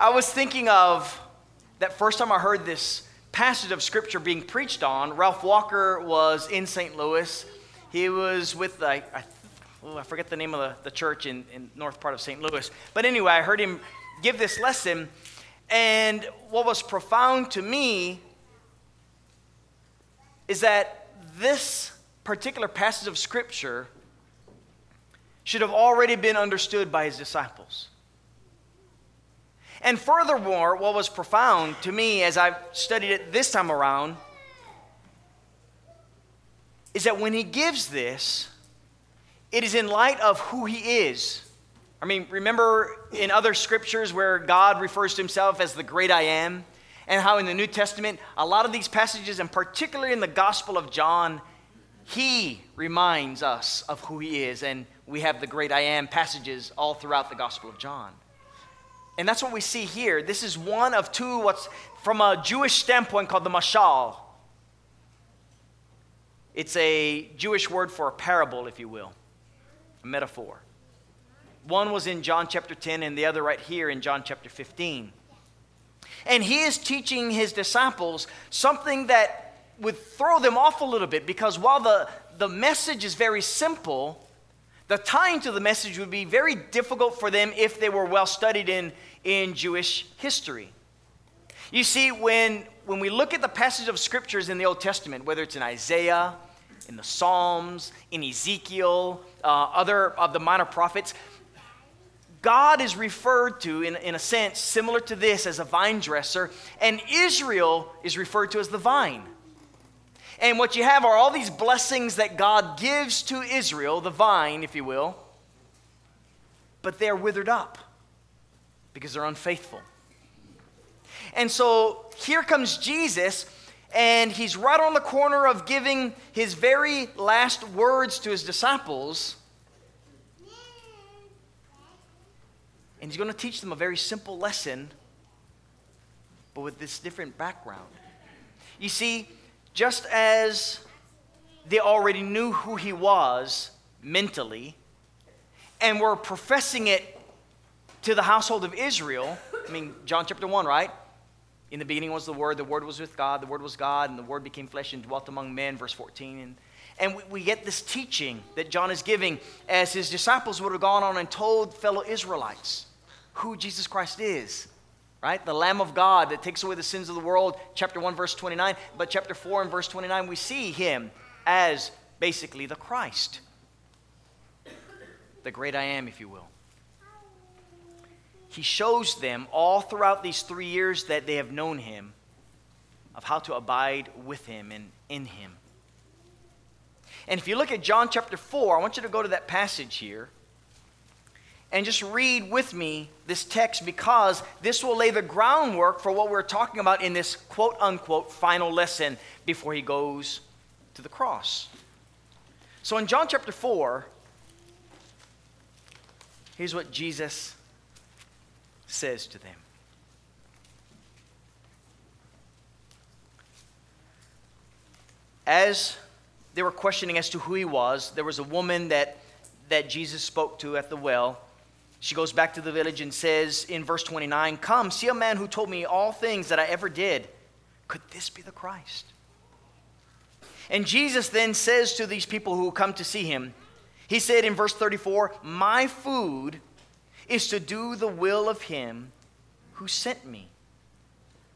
I was thinking of that first time I heard this passage of scripture being preached on. Ralph Walker was in St. Louis. He was with, I, oh, I forget the name of the, the church in, in north part of St. Louis. But anyway, I heard him give this lesson. And what was profound to me is that this particular passage of scripture should have already been understood by his disciples. And furthermore, what was profound to me as I've studied it this time around is that when he gives this, it is in light of who he is. I mean, remember in other scriptures where God refers to himself as the great I am, and how in the New Testament, a lot of these passages, and particularly in the Gospel of John, he reminds us of who he is. And we have the great I am passages all throughout the Gospel of John. And that's what we see here. This is one of two, what's from a Jewish standpoint called the mashal. It's a Jewish word for a parable, if you will, a metaphor. One was in John chapter 10, and the other right here in John chapter 15. And he is teaching his disciples something that would throw them off a little bit because while the, the message is very simple, the tying to the message would be very difficult for them if they were well studied in, in Jewish history. You see, when, when we look at the passage of scriptures in the Old Testament, whether it's in Isaiah, in the Psalms, in Ezekiel, uh, other of the minor prophets, God is referred to, in, in a sense, similar to this as a vine dresser, and Israel is referred to as the vine. And what you have are all these blessings that God gives to Israel, the vine, if you will, but they're withered up because they're unfaithful. And so here comes Jesus, and he's right on the corner of giving his very last words to his disciples. And he's going to teach them a very simple lesson, but with this different background. You see, just as they already knew who he was mentally and were professing it to the household of Israel, I mean, John chapter 1, right? In the beginning was the Word, the Word was with God, the Word was God, and the Word became flesh and dwelt among men, verse 14. And, and we, we get this teaching that John is giving as his disciples would have gone on and told fellow Israelites who Jesus Christ is right? The Lamb of God that takes away the sins of the world, chapter 1, verse 29. But chapter 4 and verse 29, we see him as basically the Christ, the great I am, if you will. He shows them all throughout these three years that they have known him of how to abide with him and in him. And if you look at John chapter 4, I want you to go to that passage here and just read with me this text because this will lay the groundwork for what we're talking about in this quote unquote final lesson before he goes to the cross. So in John chapter 4, here's what Jesus says to them. As they were questioning as to who he was, there was a woman that, that Jesus spoke to at the well she goes back to the village and says in verse 29 Come, see a man who told me all things that I ever did. Could this be the Christ? And Jesus then says to these people who come to see him, He said in verse 34 My food is to do the will of him who sent me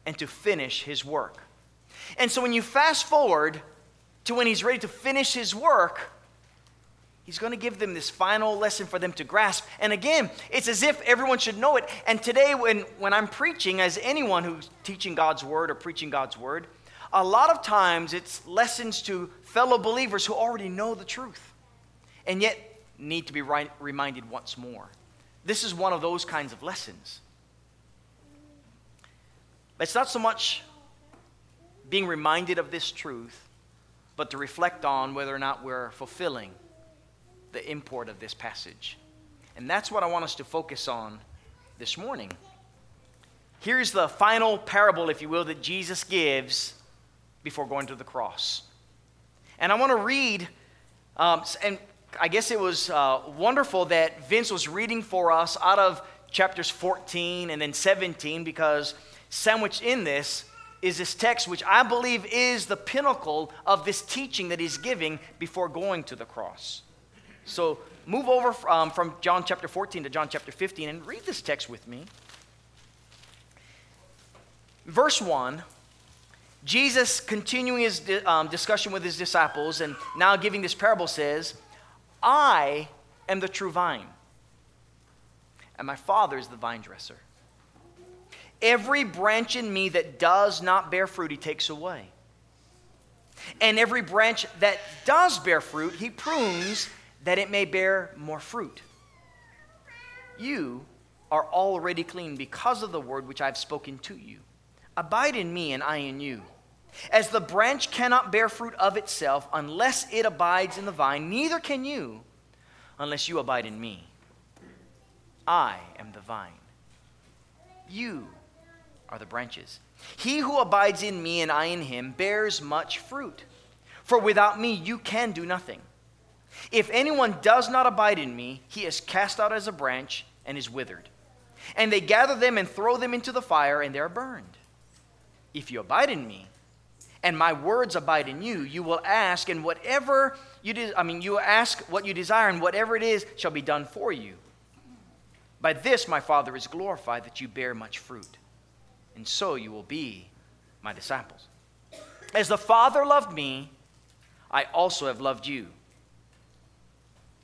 and to finish his work. And so when you fast forward to when he's ready to finish his work, He's going to give them this final lesson for them to grasp. And again, it's as if everyone should know it. And today, when, when I'm preaching, as anyone who's teaching God's word or preaching God's word, a lot of times it's lessons to fellow believers who already know the truth and yet need to be right, reminded once more. This is one of those kinds of lessons. It's not so much being reminded of this truth, but to reflect on whether or not we're fulfilling the import of this passage. And that's what I want us to focus on this morning. Here's the final parable, if you will, that Jesus gives before going to the cross. And I want to read, um, and I guess it was uh, wonderful that Vince was reading for us out of chapters 14 and then 17 because sandwiched in this is this text, which I believe is the pinnacle of this teaching that he's giving before going to the cross. So move over um, from John chapter 14 to John chapter 15 and read this text with me. Verse 1 Jesus, continuing his um, discussion with his disciples and now giving this parable, says, I am the true vine, and my Father is the vine dresser. Every branch in me that does not bear fruit, he takes away. And every branch that does bear fruit, he prunes that it may bear more fruit. You are already clean because of the word which I've spoken to you. Abide in me, and I in you. As the branch cannot bear fruit of itself unless it abides in the vine, neither can you unless you abide in me. I am the vine. You are the branches. He who abides in me and I in him bears much fruit. For without me you can do nothing. If anyone does not abide in me, he is cast out as a branch and is withered. And they gather them and throw them into the fire, and they are burned. If you abide in me, and my words abide in you, you will ask, and whatever you de- I mean, you ask what you desire, and whatever it is shall be done for you. By this my Father is glorified that you bear much fruit, and so you will be my disciples. As the Father loved me, I also have loved you.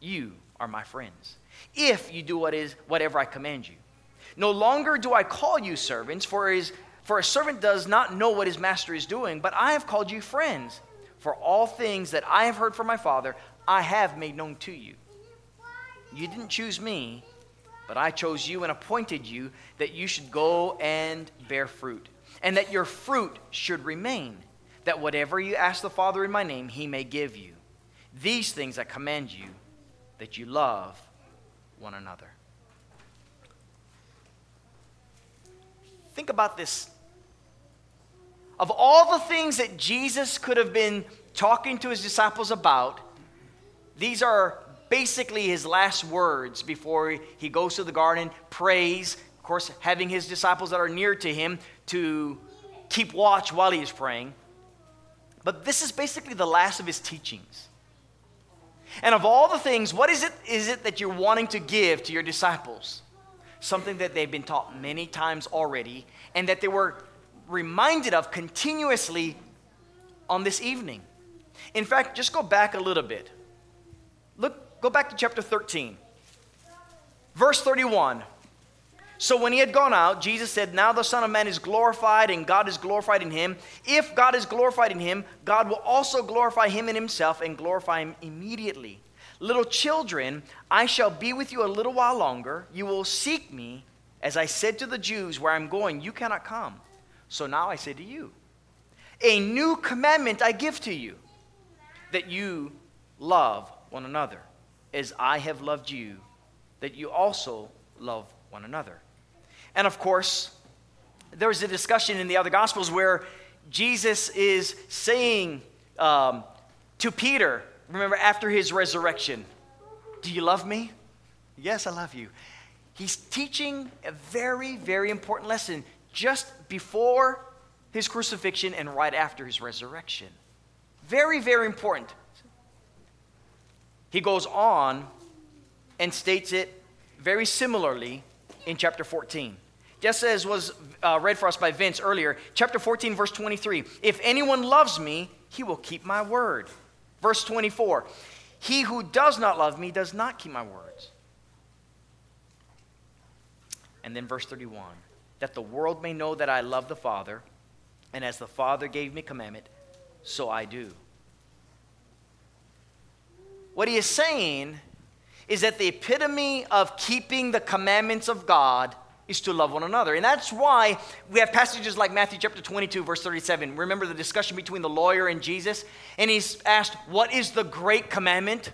You are my friends, if you do what is, whatever I command you. No longer do I call you servants, for is for a servant does not know what his master is doing, but I have called you friends. For all things that I have heard from my Father, I have made known to you. You didn't choose me, but I chose you and appointed you that you should go and bear fruit, and that your fruit should remain, that whatever you ask the Father in my name, he may give you. These things I command you, that you love one another. Think about this. Of all the things that Jesus could have been talking to his disciples about, these are basically his last words before he goes to the garden, prays, of course, having his disciples that are near to him to keep watch while he is praying. But this is basically the last of his teachings. And of all the things, what is it, is it that you're wanting to give to your disciples? something that they've been taught many times already and that they were reminded of continuously on this evening. In fact, just go back a little bit. Look, go back to chapter 13. Verse 31. So when he had gone out, Jesus said, Now the Son of Man is glorified, and God is glorified in him. If God is glorified in him, God will also glorify him in himself and glorify him immediately. Little children, I shall be with you a little while longer. You will seek me. As I said to the Jews, where I'm going, you cannot come. So now I say to you, a new commandment I give to you, that you love one another, as I have loved you, that you also love one another. And of course, there's a discussion in the other Gospels where Jesus is saying um, to Peter, Remember, after his resurrection, do you love me? Yes, I love you. He's teaching a very, very important lesson just before his crucifixion and right after his resurrection. Very, very important. He goes on and states it very similarly in chapter 14. Just as was uh, read for us by Vince earlier, chapter 14, verse 23 If anyone loves me, he will keep my word Verse 24 He who does not love me does not keep my words. And then verse 31 That the world may know that I love the Father, and as the Father gave me commandment, so I do. What he is saying is that the epitome of keeping the commandments of God is to love one another. And that's why we have passages like Matthew chapter 22, verse 37. Remember the discussion between the lawyer and Jesus? And he's asked, What is the great commandment?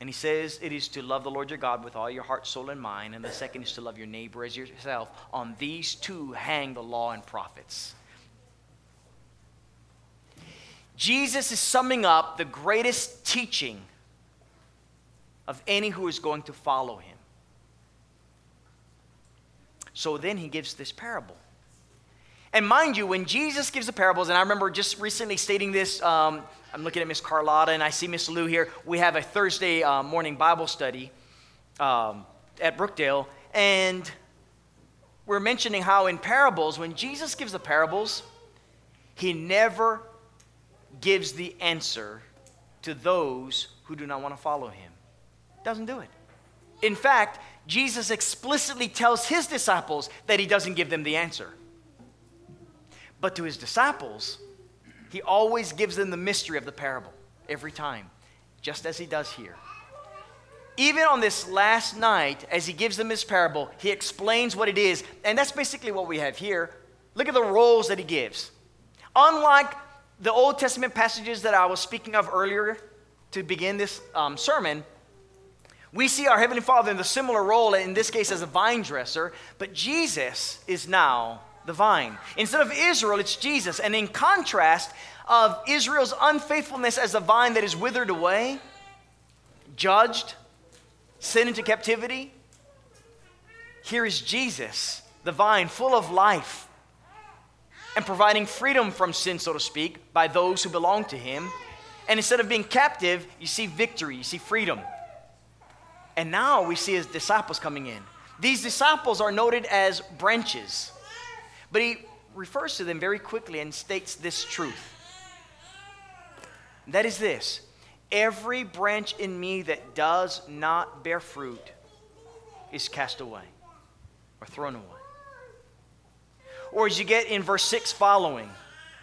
And he says, It is to love the Lord your God with all your heart, soul, and mind. And the second is to love your neighbor as yourself. On these two hang the law and prophets. Jesus is summing up the greatest teaching of any who is going to follow him. So then he gives this parable. And mind you, when Jesus gives the parables, and I remember just recently stating this, um, I'm looking at Miss Carlotta and I see Miss Lou here. We have a Thursday uh, morning Bible study um, at Brookdale, and we're mentioning how in parables, when Jesus gives the parables, he never gives the answer to those who do not want to follow him. Doesn't do it. In fact, Jesus explicitly tells his disciples that he doesn't give them the answer. But to his disciples, he always gives them the mystery of the parable every time, just as he does here. Even on this last night, as he gives them his parable, he explains what it is. And that's basically what we have here. Look at the roles that he gives. Unlike the Old Testament passages that I was speaking of earlier to begin this um, sermon, we see our Heavenly Father in the similar role, in this case as a vine dresser, but Jesus is now the vine. Instead of Israel, it's Jesus. And in contrast of Israel's unfaithfulness as a vine that is withered away, judged, sent into captivity, here is Jesus, the vine, full of life and providing freedom from sin, so to speak, by those who belong to him. And instead of being captive, you see victory, you see freedom. And now we see his disciples coming in. These disciples are noted as branches, but he refers to them very quickly and states this truth. That is this every branch in me that does not bear fruit is cast away or thrown away. Or as you get in verse 6 following,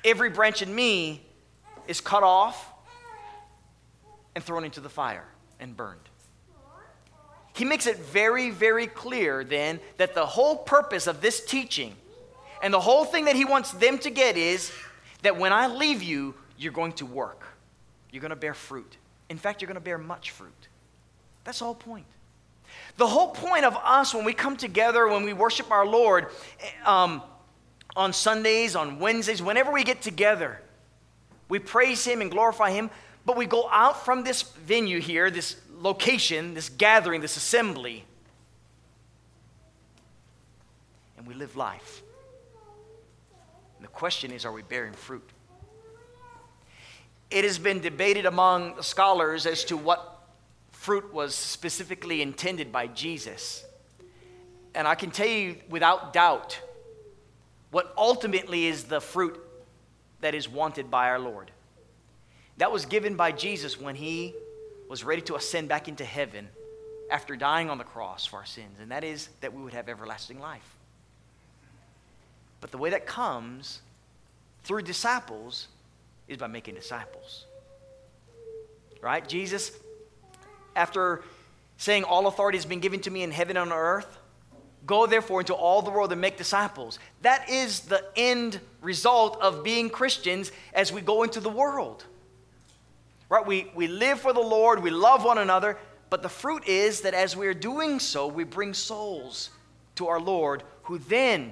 every branch in me is cut off and thrown into the fire and burned. He makes it very, very clear then that the whole purpose of this teaching and the whole thing that he wants them to get is that when I leave you, you're going to work. You're going to bear fruit. In fact, you're going to bear much fruit. That's the whole point. The whole point of us when we come together, when we worship our Lord um, on Sundays, on Wednesdays, whenever we get together, we praise Him and glorify Him, but we go out from this venue here, this location, this gathering, this assembly, and we live life. And the question is are we bearing fruit? It has been debated among scholars as to what fruit was specifically intended by Jesus. And I can tell you without doubt what ultimately is the fruit that is wanted by our Lord. That was given by Jesus when he was ready to ascend back into heaven after dying on the cross for our sins, and that is that we would have everlasting life. But the way that comes through disciples is by making disciples. Right? Jesus, after saying, All authority has been given to me in heaven and on earth, go therefore into all the world and make disciples. That is the end result of being Christians as we go into the world. Right? We, we live for the Lord, we love one another, but the fruit is that as we are doing so, we bring souls to our Lord who then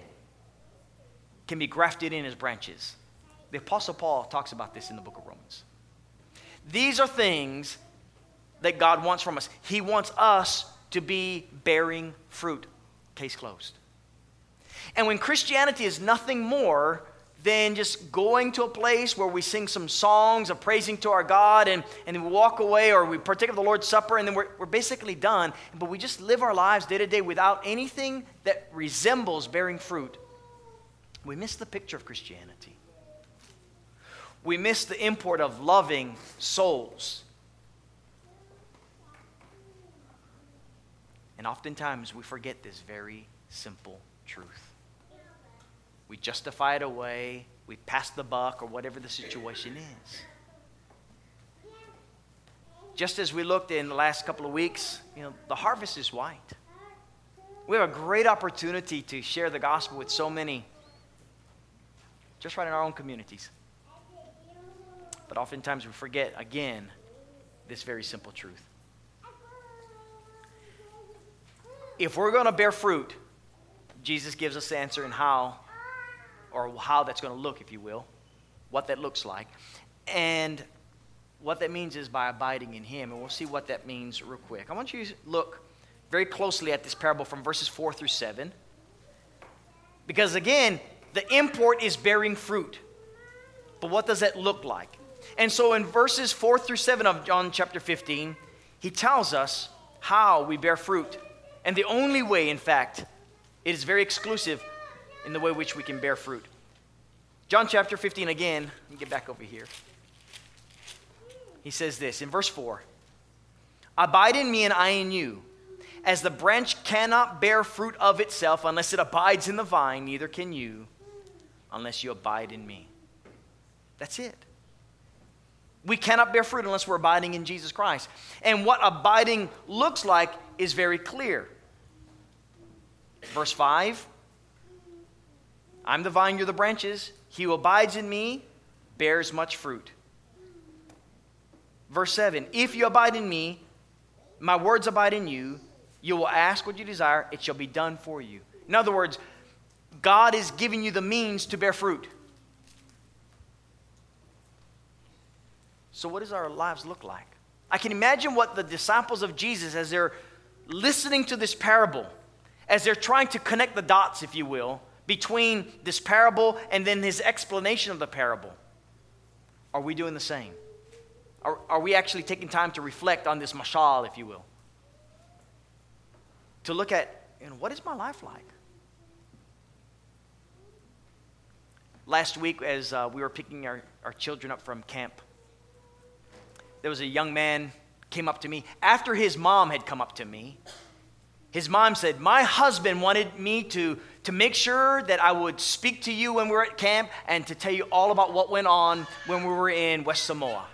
can be grafted in as branches. The Apostle Paul talks about this in the book of Romans. These are things that God wants from us. He wants us to be bearing fruit. Case closed. And when Christianity is nothing more than just going to a place where we sing some songs of praising to our God and, and we walk away or we partake of the Lord's Supper and then we're, we're basically done. But we just live our lives day to day without anything that resembles bearing fruit. We miss the picture of Christianity. We miss the import of loving souls. And oftentimes we forget this very simple truth. We justify it away. We pass the buck or whatever the situation is. just as we looked in the last couple of weeks, you know, the harvest is white. We have a great opportunity to share the gospel with so many, just right in our own communities. But oftentimes we forget, again, this very simple truth. If we're going to bear fruit, Jesus gives us the answer in how, or how that's going to look, if you will, what that looks like. And what that means is by abiding in Him. And we'll see what that means real quick. I want you to look very closely at this parable from verses 4 through 7. Because again, the import is bearing fruit. But what does that look like? And so in verses 4 through 7 of John chapter 15, he tells us how we bear fruit. And the only way, in fact, it is very exclusive in the way which we can bear fruit. John chapter 15 again, let me get back over here. He says this in verse 4 Abide in me and I in you. As the branch cannot bear fruit of itself unless it abides in the vine, neither can you unless you abide in me. That's it. We cannot bear fruit unless we're abiding in Jesus Christ. And what abiding looks like is very clear. Verse 5 I'm the vine, you're the branches. He who abides in me bears much fruit. Verse 7 If you abide in me, my words abide in you, you will ask what you desire, it shall be done for you. In other words, God is giving you the means to bear fruit. So, what does our lives look like? I can imagine what the disciples of Jesus, as they're listening to this parable, as they're trying to connect the dots, if you will, between this parable and then his explanation of the parable, are we doing the same? Are, are we actually taking time to reflect on this mashal, if you will? To look at, you know, what is my life like? Last week, as uh, we were picking our, our children up from camp, there was a young man came up to me after his mom had come up to me. His mom said, My husband wanted me to, to make sure that I would speak to you when we were at camp and to tell you all about what went on when we were in West Samoa.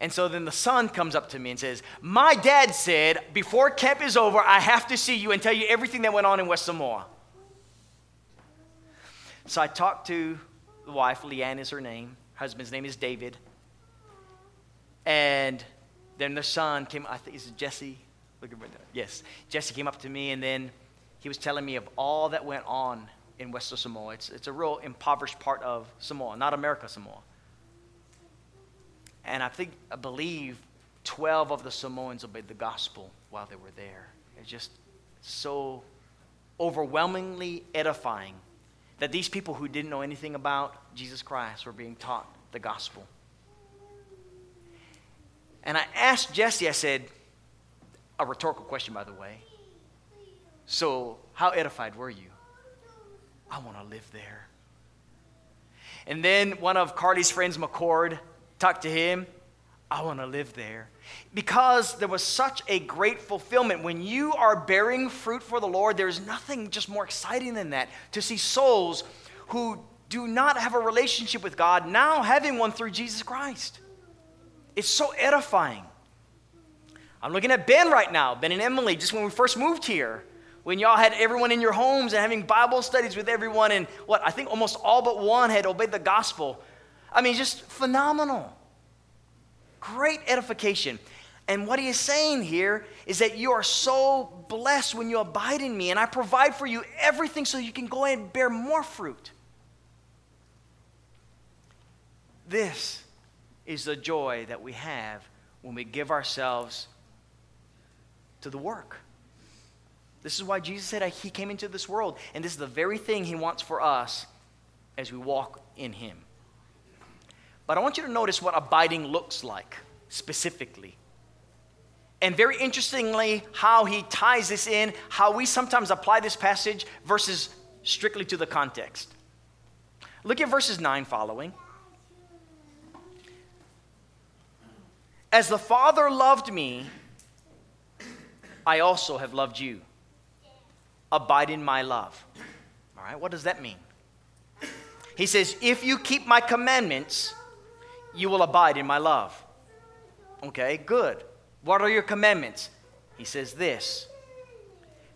And so then the son comes up to me and says, My dad said, before camp is over, I have to see you and tell you everything that went on in West Samoa. So I talked to the wife, Leanne is her name husband's name is David. And then the son came, I think it's Jesse. Look at me. Yes, Jesse came up to me and then he was telling me of all that went on in Western Samoa. It's, it's a real impoverished part of Samoa, not America, Samoa. And I think, I believe 12 of the Samoans obeyed the gospel while they were there. It's just so overwhelmingly edifying that these people who didn't know anything about Jesus Christ were being taught the gospel. And I asked Jesse, I said, a rhetorical question, by the way. So, how edified were you? I want to live there. And then one of Carly's friends, McCord, talked to him. I want to live there. Because there was such a great fulfillment. When you are bearing fruit for the Lord, there's nothing just more exciting than that. To see souls who do not have a relationship with God now having one through Jesus Christ. It's so edifying. I'm looking at Ben right now, Ben and Emily, just when we first moved here, when y'all had everyone in your homes and having Bible studies with everyone, and what I think almost all but one had obeyed the gospel. I mean, just phenomenal. Great edification. And what he is saying here is that you are so blessed when you abide in me, and I provide for you everything so you can go and bear more fruit. This is the joy that we have when we give ourselves to the work. This is why Jesus said he came into this world, and this is the very thing he wants for us as we walk in him. But I want you to notice what abiding looks like specifically. And very interestingly, how he ties this in, how we sometimes apply this passage versus strictly to the context. Look at verses 9 following. As the Father loved me, I also have loved you. Abide in my love. All right, what does that mean? He says, If you keep my commandments, you will abide in my love. Okay, good. What are your commandments? He says this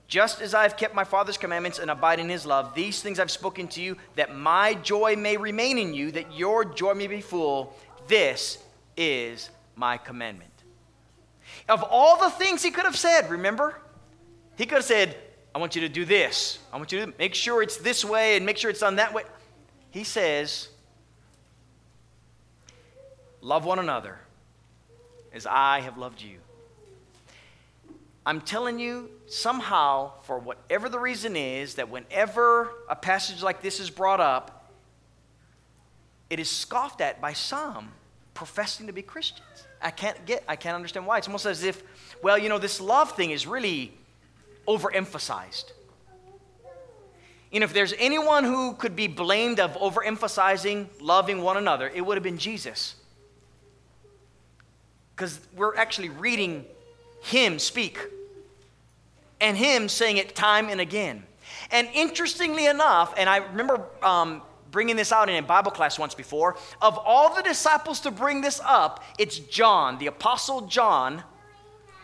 Just as I have kept my Father's commandments and abide in his love, these things I've spoken to you, that my joy may remain in you, that your joy may be full. This is my commandment. Of all the things he could have said, remember? He could have said, I want you to do this. I want you to make sure it's this way and make sure it's done that way. He says, Love one another as I have loved you. I'm telling you, somehow, for whatever the reason is, that whenever a passage like this is brought up, it is scoffed at by some professing to be Christians. I can't get, I can't understand why. It's almost as if, well, you know, this love thing is really overemphasized. And if there's anyone who could be blamed of overemphasizing loving one another, it would have been Jesus because we're actually reading him speak and him saying it time and again. And interestingly enough, and I remember um, bringing this out in a Bible class once before, of all the disciples to bring this up, it's John, the Apostle John,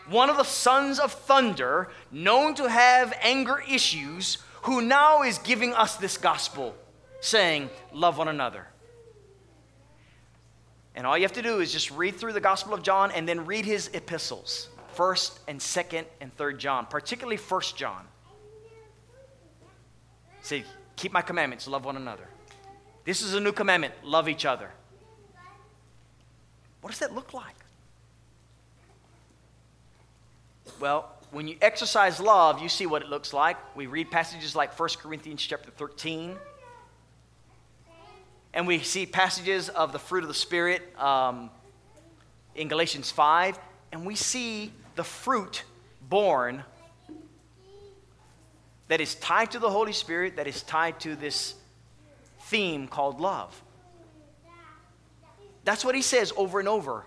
one of the sons of thunder, known to have anger issues, who now is giving us this gospel, saying, Love one another. And all you have to do is just read through the Gospel of John and then read his epistles, 1st and 2nd and 3rd John, particularly 1st John. Say, keep my commandments, love one another. This is a new commandment, love each other. What does that look like? Well, when you exercise love, you see what it looks like. We read passages like 1 Corinthians chapter 13, and we see passages of the fruit of the Spirit um, in Galatians 5, and we see the fruit born that is tied to the Holy Spirit, that is tied to this theme called love. That's what he says over and over.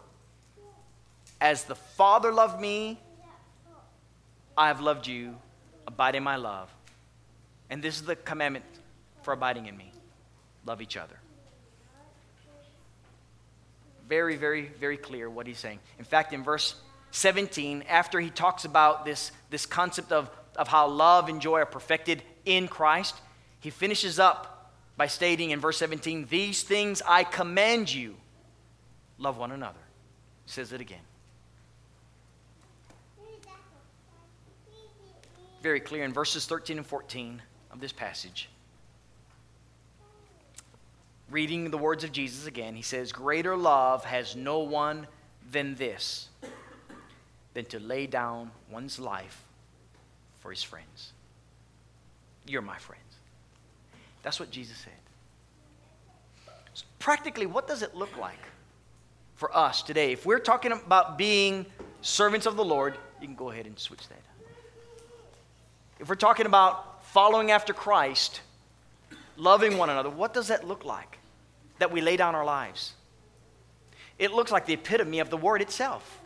As the Father loved me, I have loved you. Abide in my love. And this is the commandment for abiding in me love each other very, very, very clear what he's saying. In fact, in verse 17, after he talks about this, this concept of, of how love and joy are perfected in Christ, he finishes up by stating in verse 17, These things I command you, love one another. He says it again. Very clear in verses 13 and 14 of this passage reading the words of Jesus again, he says, Greater love has no one than this, than to lay down one's life for his friends. You're my friends. That's what Jesus said. So practically, what does it look like for us today? If we're talking about being servants of the Lord, you can go ahead and switch that. If we're talking about following after Christ, loving one another, what does that look like? That we lay down our lives. It looks like the epitome of the word itself.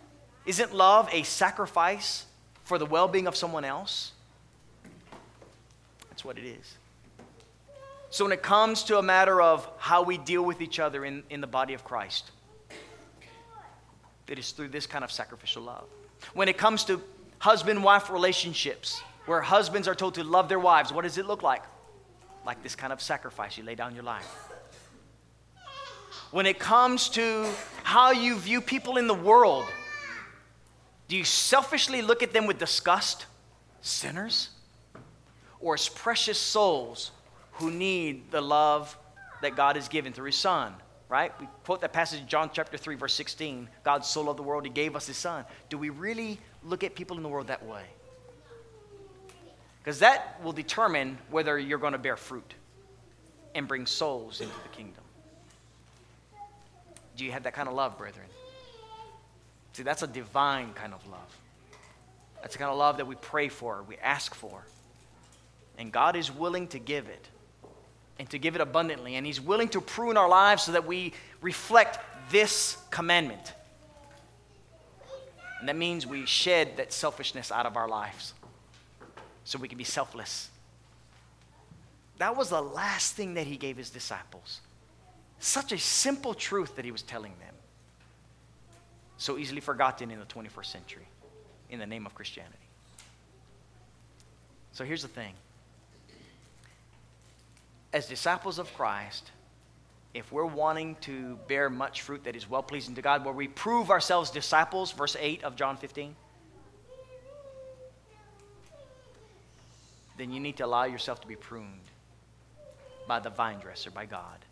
Isn't love a sacrifice for the well being of someone else? That's what it is. So, when it comes to a matter of how we deal with each other in, in the body of Christ, it is through this kind of sacrificial love. When it comes to husband wife relationships, where husbands are told to love their wives, what does it look like? like this kind of sacrifice. You lay down your life. When it comes to how you view people in the world, do you selfishly look at them with disgust? Sinners? Or as precious souls who need the love that God has given through His Son? Right? We quote that passage, John chapter 3, verse 16. God so loved the world, He gave us His Son. Do we really look at people in the world that way? Because that will determine whether you're going to bear fruit and bring souls into the kingdom. Do you have that kind of love, brethren? See, that's a divine kind of love. That's the kind of love that we pray for, we ask for. And God is willing to give it and to give it abundantly. And He's willing to prune our lives so that we reflect this commandment. And that means we shed that selfishness out of our lives so we can be selfless. That was the last thing that he gave his disciples. Such a simple truth that he was telling them. So easily forgotten in the 21st century in the name of Christianity. So here's the thing as disciples of Christ, if we're wanting to bear much fruit that is well pleasing to God, where we prove ourselves disciples, verse 8 of John 15, then you need to allow yourself to be pruned by the vine dresser, by God.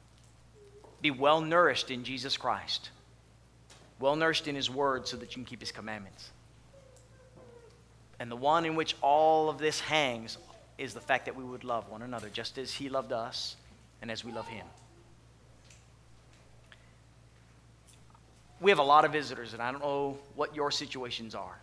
Be well nourished in Jesus Christ, well nourished in His Word so that you can keep His commandments. And the one in which all of this hangs is the fact that we would love one another just as He loved us and as we love Him. We have a lot of visitors, and I don't know what your situations are.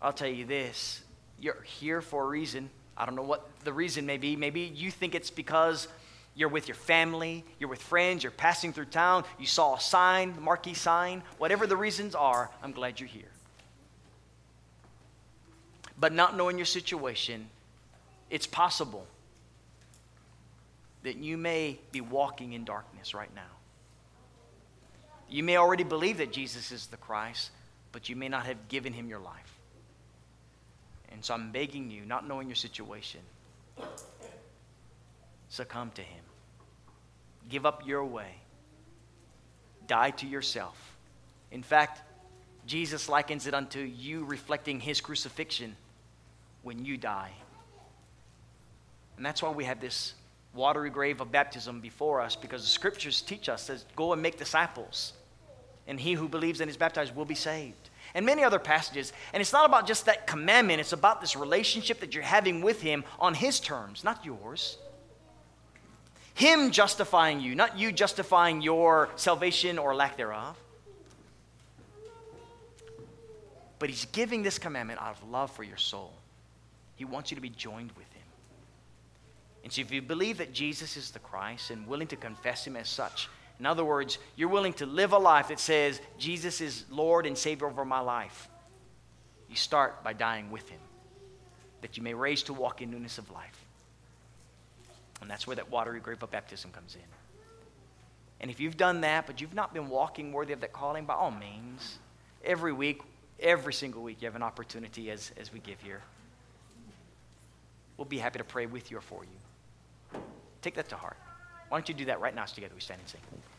I'll tell you this you're here for a reason. I don't know what the reason may be. Maybe you think it's because you're with your family, you're with friends, you're passing through town, you saw a sign, the marquee sign. Whatever the reasons are, I'm glad you're here. But not knowing your situation, it's possible that you may be walking in darkness right now. You may already believe that Jesus is the Christ, but you may not have given him your life. And so I'm begging you, not knowing your situation, succumb to him. Give up your way. Die to yourself. In fact, Jesus likens it unto you reflecting his crucifixion when you die. And that's why we have this watery grave of baptism before us because the scriptures teach us that go and make disciples and he who believes and is baptized will be saved. And many other passages and it's not about just that commandment it's about this relationship that you're having with him on his terms not yours. Him justifying you not you justifying your salvation or lack thereof. But he's giving this commandment out of love for your soul he wants you to be joined with him. And so, if you believe that Jesus is the Christ and willing to confess him as such, in other words, you're willing to live a life that says, Jesus is Lord and Savior over my life, you start by dying with him, that you may raise to walk in newness of life. And that's where that watery grave of baptism comes in. And if you've done that, but you've not been walking worthy of that calling, by all means, every week, every single week, you have an opportunity as, as we give here we'll be happy to pray with you or for you. Take that to heart. Why don't you do that right now as together we stand and sing?